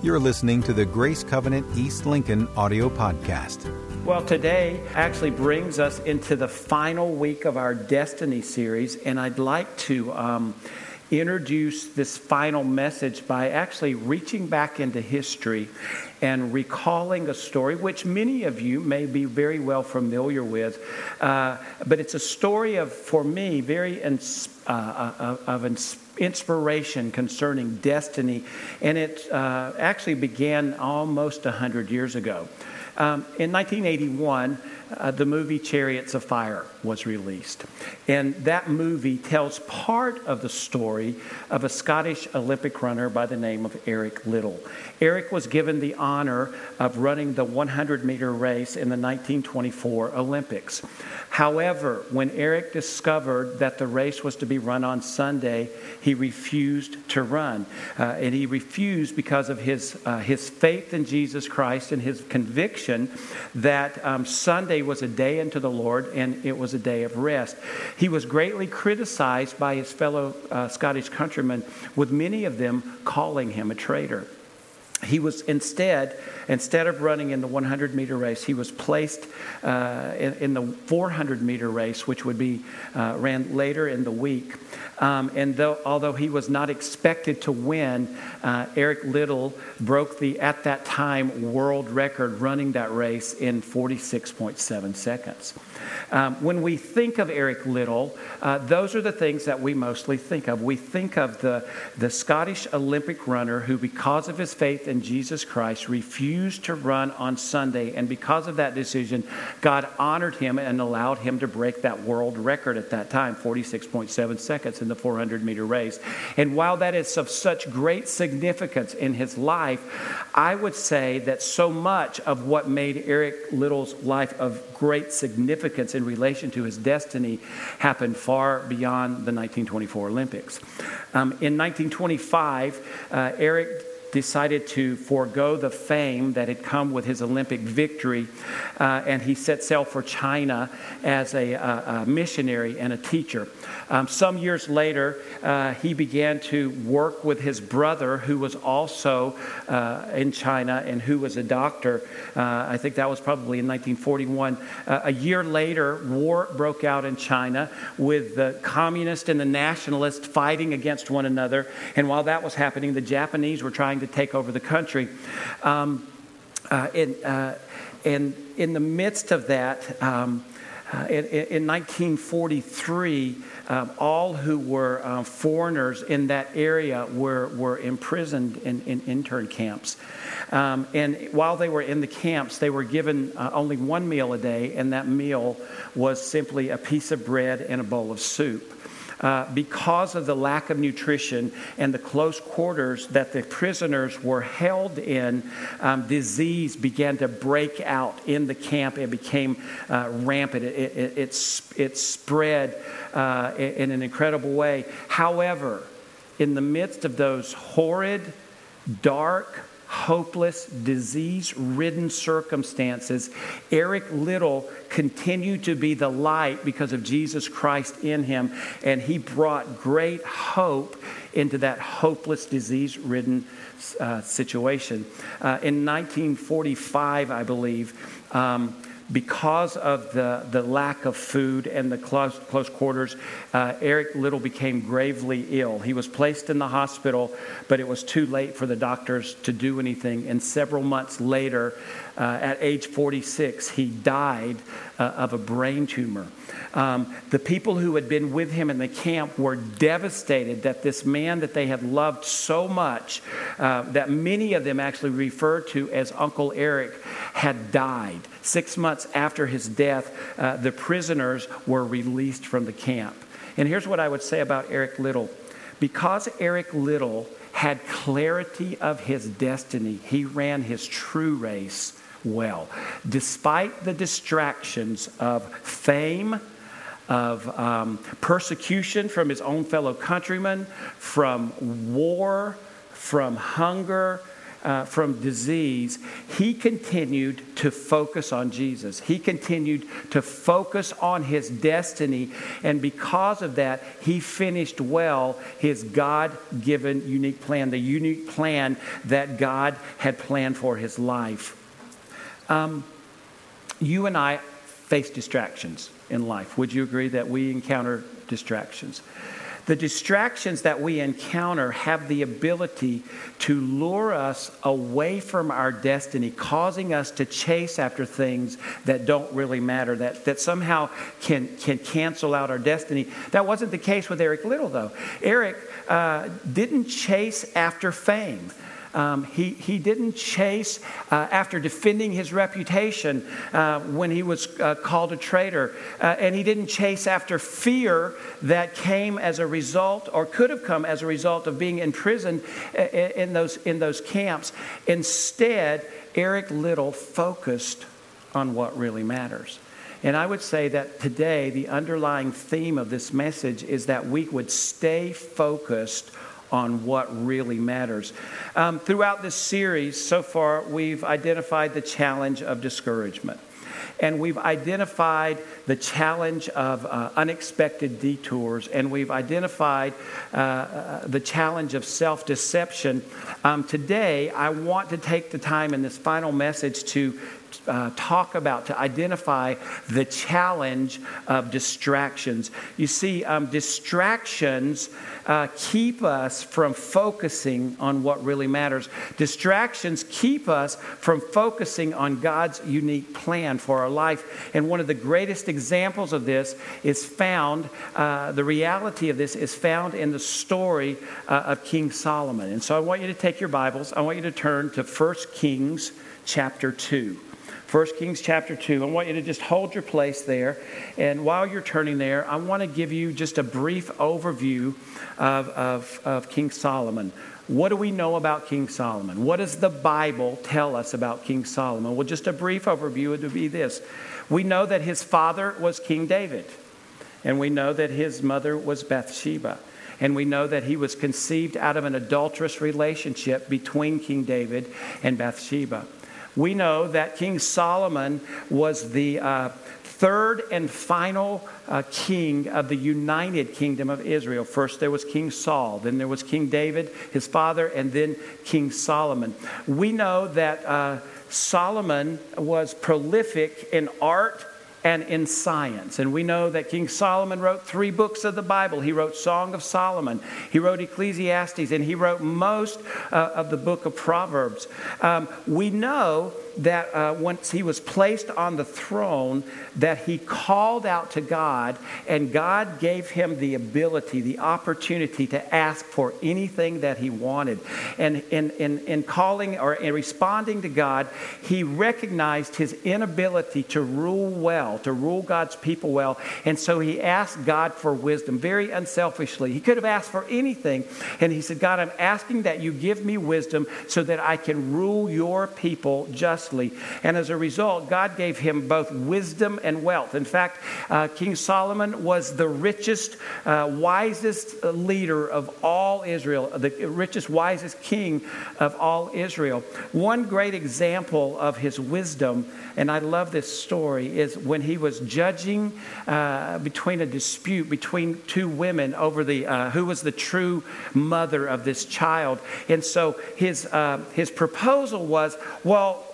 You're listening to the Grace Covenant East Lincoln audio podcast. Well, today actually brings us into the final week of our Destiny series, and I'd like to um, introduce this final message by actually reaching back into history and recalling a story which many of you may be very well familiar with. Uh, but it's a story of, for me, very ins- uh, uh of inspiration concerning destiny, and it uh, actually began almost 100 years ago. Um, in 1981, uh, the movie Chariots of Fire was released. And that movie tells part of the story of a Scottish Olympic runner by the name of Eric Liddell. Eric was given the honor of running the 100 meter race in the 1924 Olympics. However, when Eric discovered that the race was to be run on Sunday, he refused to run. Uh, and he refused because of his, uh, his faith in Jesus Christ and his conviction that um, Sunday was a day unto the Lord and it was a day of rest. He was greatly criticized by his fellow uh, Scottish countrymen, with many of them calling him a traitor he was instead instead of running in the 100 meter race he was placed uh, in, in, the 400 meter race which would be uh, ran later in the week. Um, and though, although he was not expected to win uh, eric Liddell broke the at that time world record running that race in 46.7 seconds um, when we think of Eric Liddell, uh, those are the things that we mostly think of. We think of the, the Scottish Olympic runner who, because of his faith in Jesus Christ, refused to run on Sunday. And because of that decision, God honored him and allowed him to break that world record at that time 46.7 seconds in the 400 meter race. And while that is of such great significance in his life, I would say that so much of what made Eric Liddell's life of great significance in relation to his destiny happened far beyond the 1924 Olympics. Um, in 1925, uh, Eric decided to forego the fame that had come with his Olympic victory, uh, and he set sail for China as a, a, a missionary and a teacher. Um, some years later, uh, he began to work with his brother, who was also uh, in China and who was a doctor. Uh, I think that was probably in 1941. Uh, a year later, war broke out in China with the communists and the nationalists fighting against one another. And while that was happening, the Japanese were trying to take over the country. Um, uh, in, uh, and in the midst of that, um, uh, in, in, 1943, um, all who were uh, foreigners in that area were, were imprisoned in, in intern camps. Um, and while they were in the camps, they were given uh, only one meal a day, and that meal was simply a piece of bread and a bowl of soup. Uh, because of the lack of nutrition and the close quarters that the prisoners were held in, um, disease began to break out in the camp. It became uh, rampant. It, it, it, it spread uh, in an incredible way. However, in the midst of those horrid, dark, hopeless, disease ridden circumstances, Eric Liddell continued to be the light because of Jesus Christ in him, and he brought great hope into that hopeless, disease ridden uh, situation. Uh, in 1945, I believe, um, because of the, the lack of food and the close, close quarters, uh, Eric Liddell became gravely ill. He was placed in the hospital, but it was too late for the doctors to do anything. And several months later, uh, at age 46, he died uh, of a brain tumor. Um, the people who had been with him in the camp were devastated that this man that they had loved so much, uh, that many of them actually referred to as Uncle Eric, had died. Six months after his death, uh, the prisoners were released from the camp. And here's what I would say about Eric Liddell Because Eric Liddell had clarity of his destiny, he ran his true race well. Despite the distractions of fame, of um, persecution from his own fellow countrymen, from war, from hunger, uh, from disease, he continued to focus on Jesus. He continued to focus on his destiny. And because of that, he finished well his God given unique plan, the unique plan that God had planned for his life. Um, you and I face distractions in life. Would you agree that we encounter distractions? The distractions that we encounter have the ability to lure us away from our destiny, causing us to chase after things that don't really matter, that, that somehow can, can cancel out our destiny. That wasn't the case with Eric Liddell, though. Eric uh, didn't chase after fame. Um, he, he didn't chase uh, after defending his reputation uh, when he was uh, called a traitor. Uh, and he didn't chase after fear that came as a result or could have come as a result of being imprisoned uh, in those, in those camps. Instead, Eric Liddell focused on what really matters. And I would say that today, the underlying theme of this message is that we would stay focused on what really matters. Um, throughout this series so far, we've identified the challenge of discouragement. And we've identified the challenge of uh, unexpected detours, and we've identified uh, uh, the challenge of self deception. Um, today, I want to take the time in this final message to uh, talk about, to identify the challenge of distractions. You see, um, distractions uh, keep us from focusing on what really matters. Distractions keep us from focusing on God's unique plan for our life. And one of the greatest examples of this is found, uh, the reality of this is found in the story uh, of King Solomon. And so I want you to take your Bibles, I want you to turn to 1 Kings chapter 2. 1 Kings chapter 2. I want you to just hold your place there. And while you're turning there, I want to give you just a brief overview of, of, of King Solomon. What do we know about King Solomon? What does the Bible tell us about King Solomon? Well, just a brief overview would be this. We know that his father was King David, and we know that his mother was Bathsheba. And we know that he was conceived out of an adulterous relationship between King David and Bathsheba we know that King Solomon was the uh, third and final uh, king of the united kingdom of Israel. First, there was King Saul, then there was King David, his father, and then King Solomon. We know that uh, Solomon was prolific in art and in science. And we know that King Solomon wrote three books of the Bible. He wrote Song of Solomon, he wrote Ecclesiastes, and he wrote most uh, of the book of Proverbs. Um, we know that uh, once he was placed on the throne, that he called out to God, and God gave him the ability, the opportunity to ask for anything that he wanted. And in, in, in calling or in responding to God, he recognized his inability to rule well, to rule God's people well. And so he asked God for wisdom very unselfishly. He could have asked for anything. And he said, God, I'm asking that you give me wisdom so that I can rule your people justly justly. And as a result, God gave him both wisdom and wealth. In fact, uh, King Solomon was the richest, uh, wisest leader of all Israel, the richest, wisest king of all Israel. One great example of his wisdom, and I love this story, is when he was judging uh, between a dispute between two women over the uh, who was the true mother of this child. And so his, uh, his proposal was, well,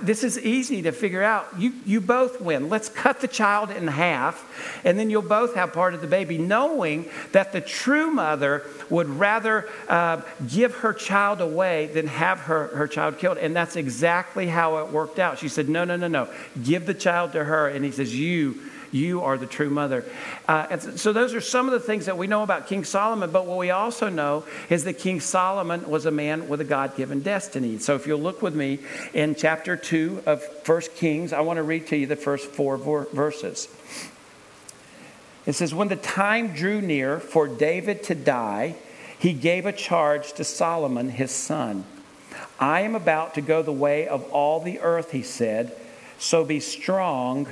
this is easy to figure out. You, you both win. Let's cut the child in half, and then you'll both have part of the baby, knowing that the true mother would rather uh, give her child away than have her, her child killed. And that's exactly how it worked out. She said, No, no, no, no. Give the child to her. And he says, You you are the true mother. Uh, so, those are some of the things that we know about King Solomon. But what we also know is that King Solomon was a man with a God given destiny. So, if you'll look with me in chapter 2 of First Kings, I want to read to you the first four verses. It says, When the time drew near for David to die, he gave a charge to Solomon, his son. I am about to go the way of all the earth, he said, so be strong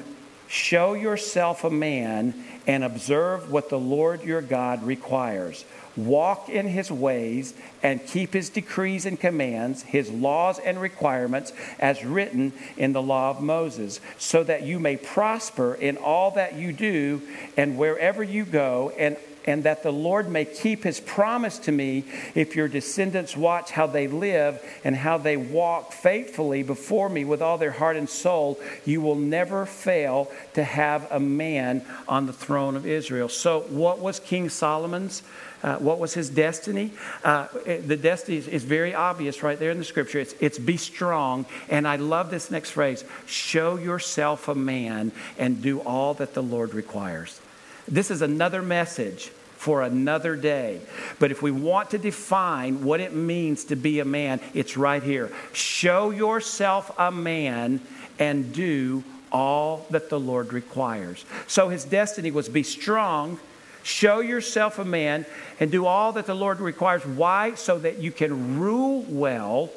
Show yourself a man and observe what the Lord your God requires. Walk in his ways and keep his decrees and commands, his laws and requirements, as written in the law of Moses, so that you may prosper in all that you do and wherever you go, and and that the Lord may keep his promise to me if your descendants watch how they live and how they walk faithfully before me with all their heart and soul. You will never fail to have a man on the throne of Israel. So, what was King Solomon's? Uh, what was his destiny? Uh, the destiny is, is, very obvious right there in the scripture. It's, it's be strong. And I love this next phrase show yourself a man and do all that the Lord requires. This is another message for another day. But if we want to define what it means to be a man, it's right here. Show yourself a man and do all that the Lord requires. So his destiny was be strong, show yourself a man, and do all that the Lord requires. Why? So that you can rule well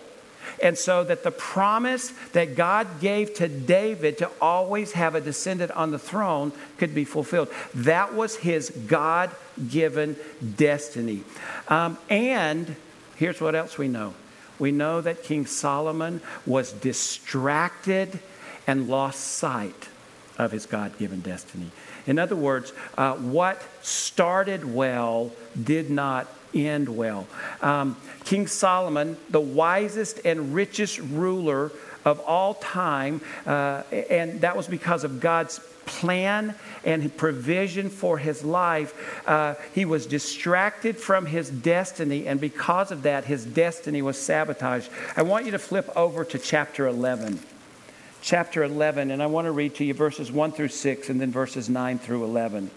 and so that the promise that God gave to David to always have a descendant on the throne could be fulfilled. That was his God given destiny. Um, and here's what else we know we know that King Solomon was distracted and lost sight of his God given destiny. In other words, uh, what started well did not end well. Um, King Solomon, the wisest and richest ruler of all time, uh, and that was because of God's plan and provision for his life. Uh, he was distracted from his destiny, and because of that, his destiny was sabotaged. I want you to flip over to chapter 11. Chapter 11, and I want to read to you verses 1 through 6 and then verses 9 through 11.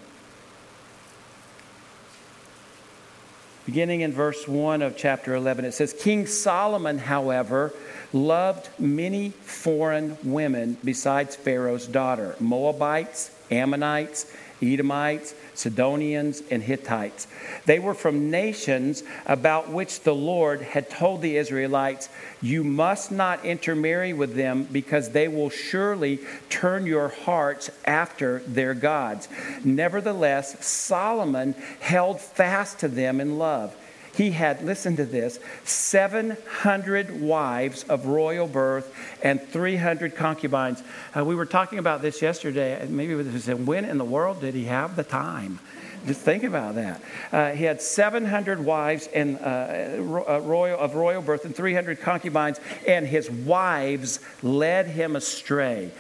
Beginning in verse 1 of chapter 11. It says, King Solomon, however, loved many foreign women besides Pharaoh's daughter Moabites, Ammonites, Edomites, Sidonians, and Hittites. They were from nations about which the Lord had told the Israelites, You must not intermarry with them because they will surely turn your hearts after their gods. Nevertheless, Solomon held fast to them in love he had, listen to this, 700 wives of royal birth and 300 concubines. Uh, we were talking about this yesterday. Maybe we said, when in the world did he have the time? Just think about that. Uh, he had 700 wives and uh, uh, royal of royal birth and 300 concubines, and his wives led him astray.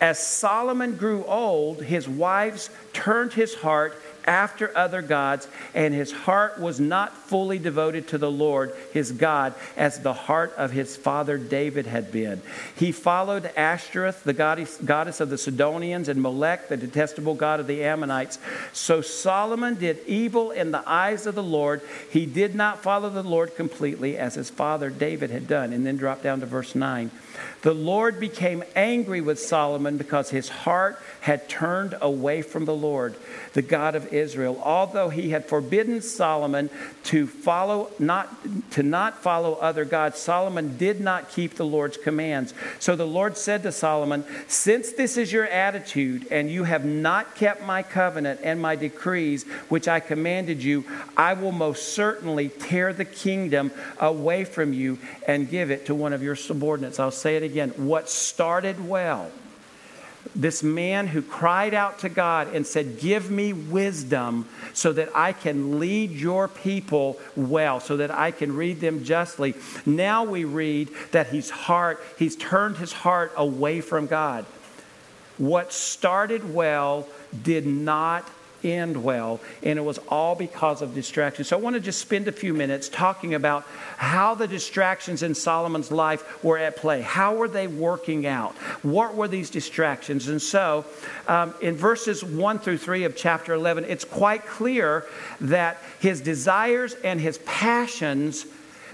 As Solomon grew old, his wives turned his heart after other gods, and his heart was not fully devoted to the Lord his God as the heart of his father David had been. He followed Ashtoreth, the goddess of the Sidonians, and Molech, the detestable god of the Ammonites. So Solomon did evil in the eyes of the Lord. He did not follow the Lord completely as his father David had done. And then drop down to verse 9. The Lord became angry with Solomon because his heart had turned away from the Lord, the God of Israel. Although he had forbidden Solomon to follow not to not follow other gods, Solomon did not keep the Lord's commands. So the Lord said to Solomon, "Since this is your attitude and you have not kept my covenant and my decrees which I commanded you, I will most certainly tear the kingdom away from you and give it to one of your subordinates." I'll say it again. What started well this man who cried out to God and said, Give me wisdom so that I can lead your people well, so that I can read them justly. Now we read that his heart, he's turned his heart away from God. What started well did not end well, and it was all because of distraction. So I want to just spend a few minutes talking about how the distractions in Solomon's life were at play. How were they working out? What were these distractions? And so um, in verses 1 through 3 of chapter 11, it's quite clear that his desires and his passions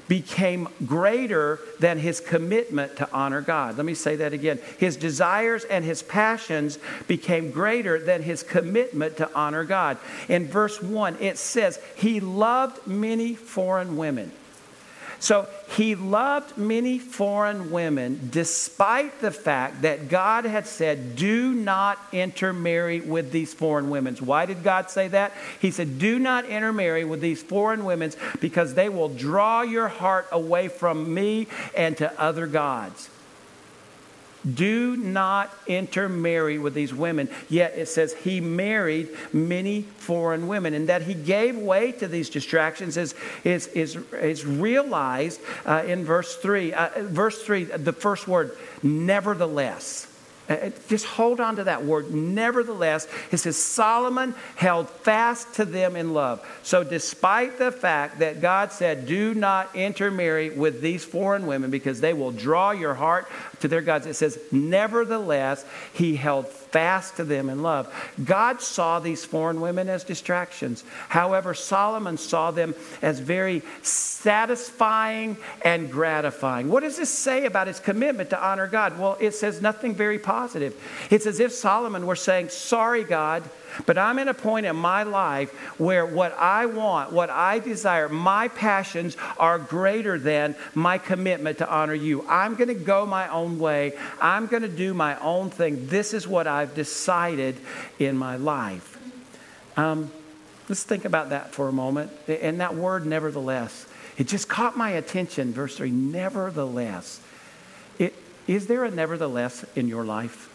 became greater than his commitment to honor God. Let me say that again. His desires and his passions became greater than his commitment to honor God. In verse 1, it says, He loved many foreign women. So he loved many foreign women despite the fact that God had said, Do not intermarry with these foreign women. Why did God say that? He said, Do not intermarry with these foreign women because they will draw your heart away from me and to other gods. Do not intermarry with these women. Yet it says he married many foreign women, and that he gave way to these distractions is, is, is, is realized uh, in verse 3. Uh, verse 3, the first word, nevertheless. Uh, just hold on to that word. Nevertheless, it says Solomon held fast to them in love. So, despite the fact that God said, Do not intermarry with these foreign women because they will draw your heart to their gods, it says, Nevertheless, he held fast to them in love. God saw these foreign women as distractions. However, Solomon saw them as very satisfying and gratifying. What does this say about his commitment to honor God? Well, it says nothing very positive. It's as if Solomon were saying, Sorry, God. But I'm in a point in my life where what I want, what I desire, my passions are greater than my commitment to honor you. I'm going to go my own way. I'm going to do my own thing. This is what I've decided in my life. Um, let's think about that for a moment. And that word, nevertheless, it just caught my attention. Verse 3 nevertheless. It, is there a nevertheless in your life?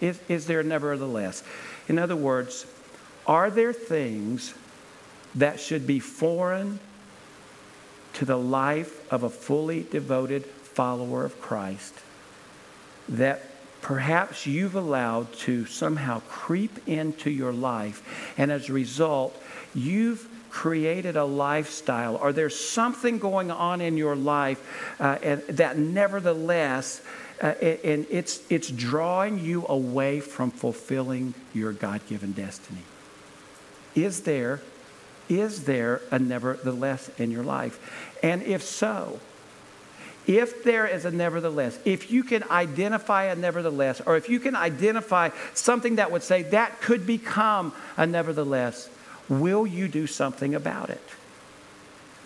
Is, is there nevertheless? In other words, are there things that should be foreign to the life of a fully devoted follower of Christ that perhaps you've allowed to somehow creep into your life, and as a result, you've created a lifestyle, or there's something going on in your life uh, and that nevertheless uh, and it's, it's drawing you away from fulfilling your God given destiny. Is there, is there a nevertheless in your life? And if so, if there is a nevertheless, if you can identify a nevertheless, or if you can identify something that would say that could become a nevertheless, will you do something about it?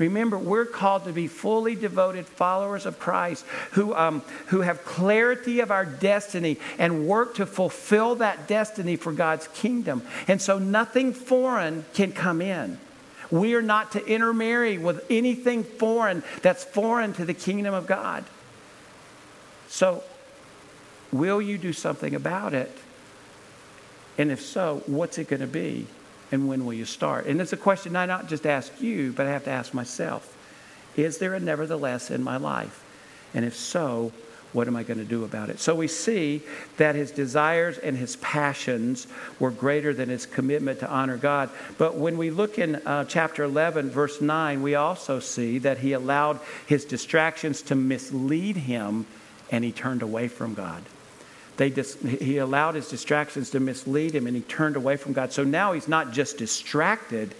Remember, we're called to be fully devoted followers of Christ who, um, who have clarity of our destiny and work to fulfill that destiny for God's kingdom. And so nothing foreign can come in. We are not to intermarry with anything foreign that's foreign to the kingdom of God. So, will you do something about it? And if so, what's it going to be? And when will you start? And it's a question I not just ask you, but I have to ask myself Is there a nevertheless in my life? And if so, what am I going to do about it? So we see that his desires and his passions were greater than his commitment to honor God. But when we look in uh, chapter 11, verse 9, we also see that he allowed his distractions to mislead him and he turned away from God. They dis- he allowed his distractions to mislead him and he turned away from God. So now he's not just distracted,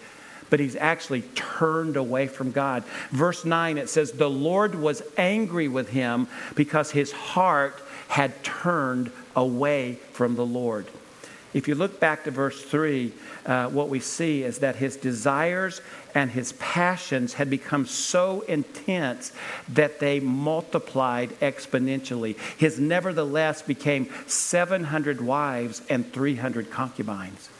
but he's actually turned away from God. Verse 9, it says, The Lord was angry with him because his heart had turned away from the Lord. If you look back to verse 3, uh, what we see is that his desires and his passions had become so intense that they multiplied exponentially. His nevertheless became 700 wives and 300 concubines.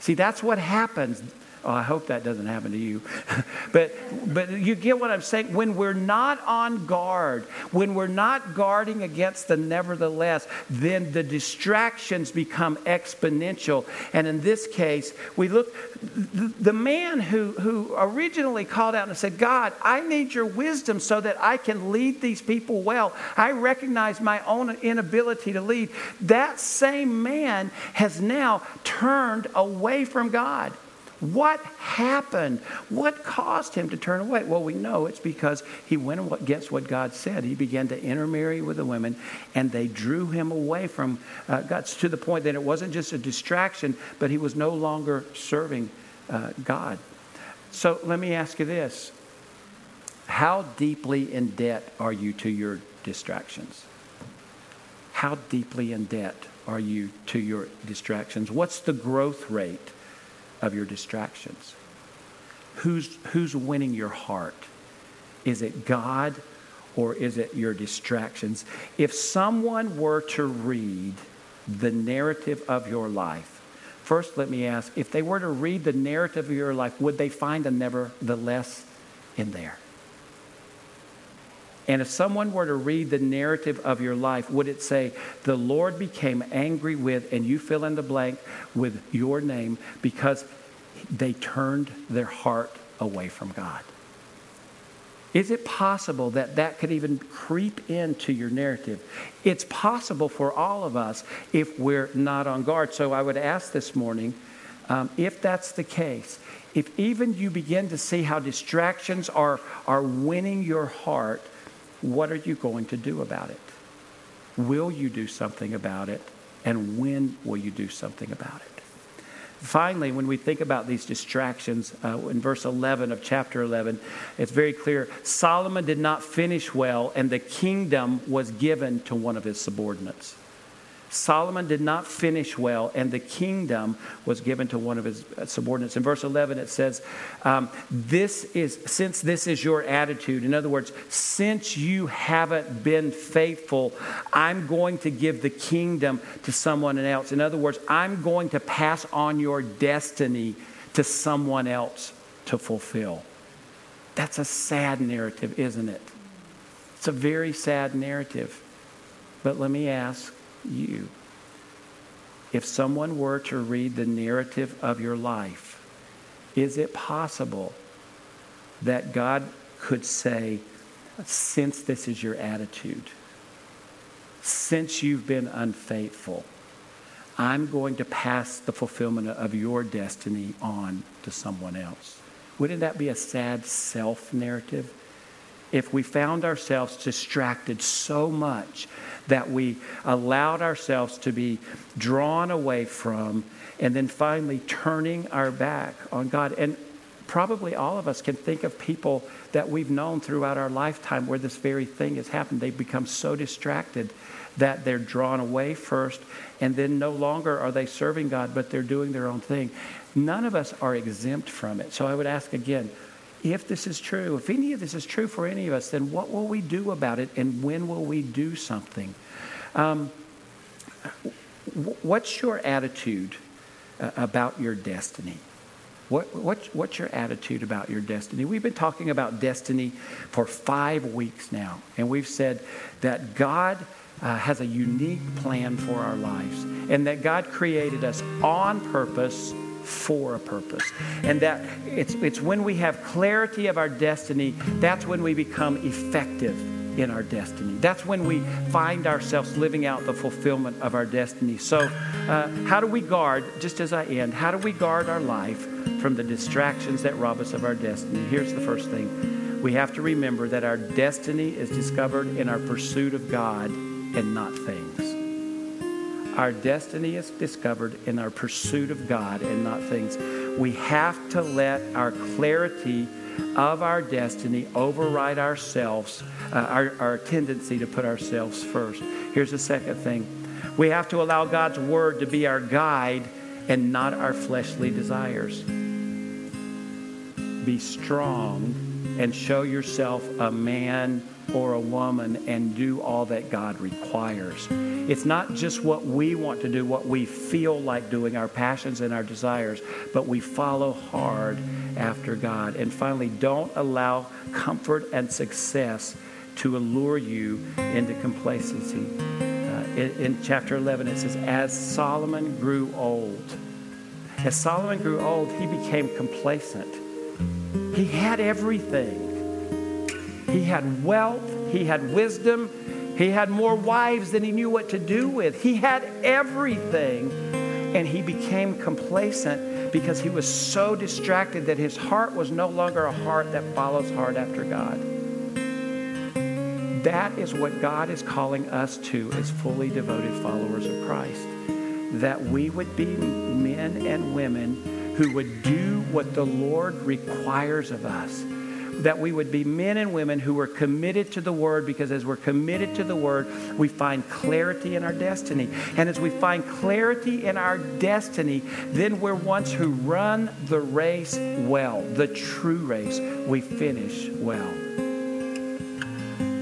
See, that's what happens Oh, I hope that doesn't happen to you. but, but you get what I'm saying? When we're not on guard, when we're not guarding against the nevertheless, then the distractions become exponential. And in this case, we look, the man who, who originally called out and said, God, I need your wisdom so that I can lead these people well. I recognize my own inability to lead. That same man has now turned away from God. What happened? What caused him to turn away? Well, we know it's because he went against what God said. He began to intermarry with the women, and they drew him away from uh, God to the point that it wasn't just a distraction, but he was no longer serving uh, God. So let me ask you this How deeply in debt are you to your distractions? How deeply in debt are you to your distractions? What's the growth rate? Of your distractions? Who's, who's winning your heart? Is it God or is it your distractions? If someone were to read the narrative of your life, first let me ask if they were to read the narrative of your life, would they find a nevertheless in there? And if someone were to read the narrative of your life, would it say, The Lord became angry with, and you fill in the blank with your name because they turned their heart away from God? Is it possible that that could even creep into your narrative? It's possible for all of us if we're not on guard. So I would ask this morning um, if that's the case, if even you begin to see how distractions are, are winning your heart, what are you going to do about it? Will you do something about it? And when will you do something about it? Finally, when we think about these distractions, uh, in verse 11 of chapter 11, it's very clear Solomon did not finish well, and the kingdom was given to one of his subordinates. Solomon did not finish well, and the kingdom was given to one of his subordinates. In verse 11, it says, um, This is, since this is your attitude, in other words, since you haven't been faithful, I'm going to give the kingdom to someone else. In other words, I'm going to pass on your destiny to someone else to fulfill. That's a sad narrative, isn't it? It's a very sad narrative. But let me ask you. If someone were to read the narrative of your life, is it possible that God could say, since this is your attitude, since you've been unfaithful, I'm going to pass the fulfillment of your destiny on to someone else? Wouldn't that be a sad self narrative? If we found ourselves distracted so much that we allowed ourselves to be drawn away from, and then finally turning our back on God. And probably all of us can think of people that we've known throughout our lifetime where this very thing has happened. They've become so distracted that they're drawn away first, and then no longer are they serving God, but they're doing their own thing. None of us are exempt from it. So I would ask again if this is true, if any of this is true for any of us, then what will we do about it and when will we do something? Um, what's your attitude uh, about your destiny? What, what, what's your attitude about your destiny? We've been talking about destiny for five weeks now, and we've said that God uh, has a unique plan for our lives, and that God created us on purpose for a purpose. And that it's, it's when we have clarity of our destiny, that's when we become effective in our destiny. That's when we find ourselves living out the fulfillment of our destiny. So, uh, how do we guard, just as I end, how do we guard our life from the distractions that rob us of our destiny? Here's the first thing we have to remember that our destiny is discovered in our pursuit of God and not things. Our destiny is discovered in our pursuit of God and not things. We have to let our clarity of our destiny override ourselves, uh, our, our tendency to put ourselves first. Here's the second thing we have to allow God's word to be our guide and not our fleshly desires. Be strong and show yourself a man or a woman and do all that God requires. It's not just what we want to do, what we feel like doing, our passions and our desires, but we follow hard after God. And finally, don't allow comfort and success to allure you into complacency. Uh, in, in chapter 11, it says, As Solomon grew old, as Solomon grew old, he became complacent. He had everything. He had wealth, he had wisdom, he had more wives than he knew what to do with. He had everything. And he became complacent because he was so distracted that his heart was no longer a heart that follows hard after God. That is what God is calling us to as fully devoted followers of Christ. That we would be men and women who would do what the Lord requires of us that we would be men and women who were committed to the Word because as we're committed to the Word, we find clarity in our destiny. And as we find clarity in our destiny, then we're ones who run the race well, the true race. We finish well.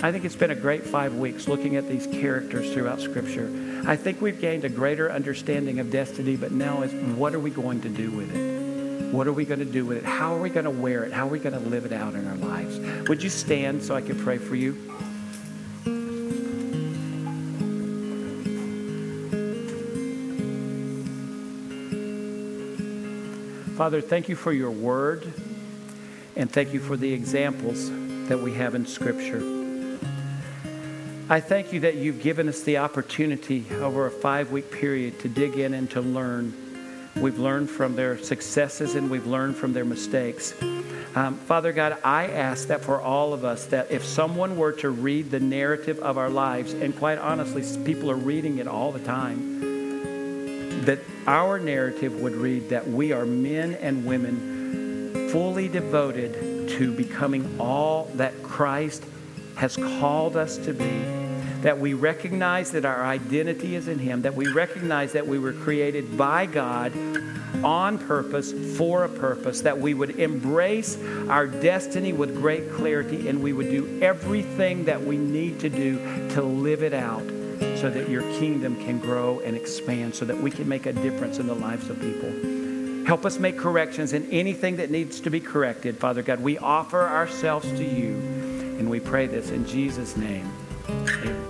I think it's been a great five weeks looking at these characters throughout Scripture. I think we've gained a greater understanding of destiny, but now is what are we going to do with it? What are we going to do with it? How are we going to wear it? How are we going to live it out in our lives? Would you stand so I could pray for you? Father, thank you for your word and thank you for the examples that we have in Scripture. I thank you that you've given us the opportunity over a five week period to dig in and to learn. We've learned from their successes and we've learned from their mistakes. Um, Father God, I ask that for all of us, that if someone were to read the narrative of our lives, and quite honestly, people are reading it all the time, that our narrative would read that we are men and women fully devoted to becoming all that Christ has called us to be. That we recognize that our identity is in Him, that we recognize that we were created by God on purpose, for a purpose, that we would embrace our destiny with great clarity and we would do everything that we need to do to live it out so that your kingdom can grow and expand, so that we can make a difference in the lives of people. Help us make corrections in anything that needs to be corrected, Father God. We offer ourselves to you, and we pray this in Jesus' name. Amen.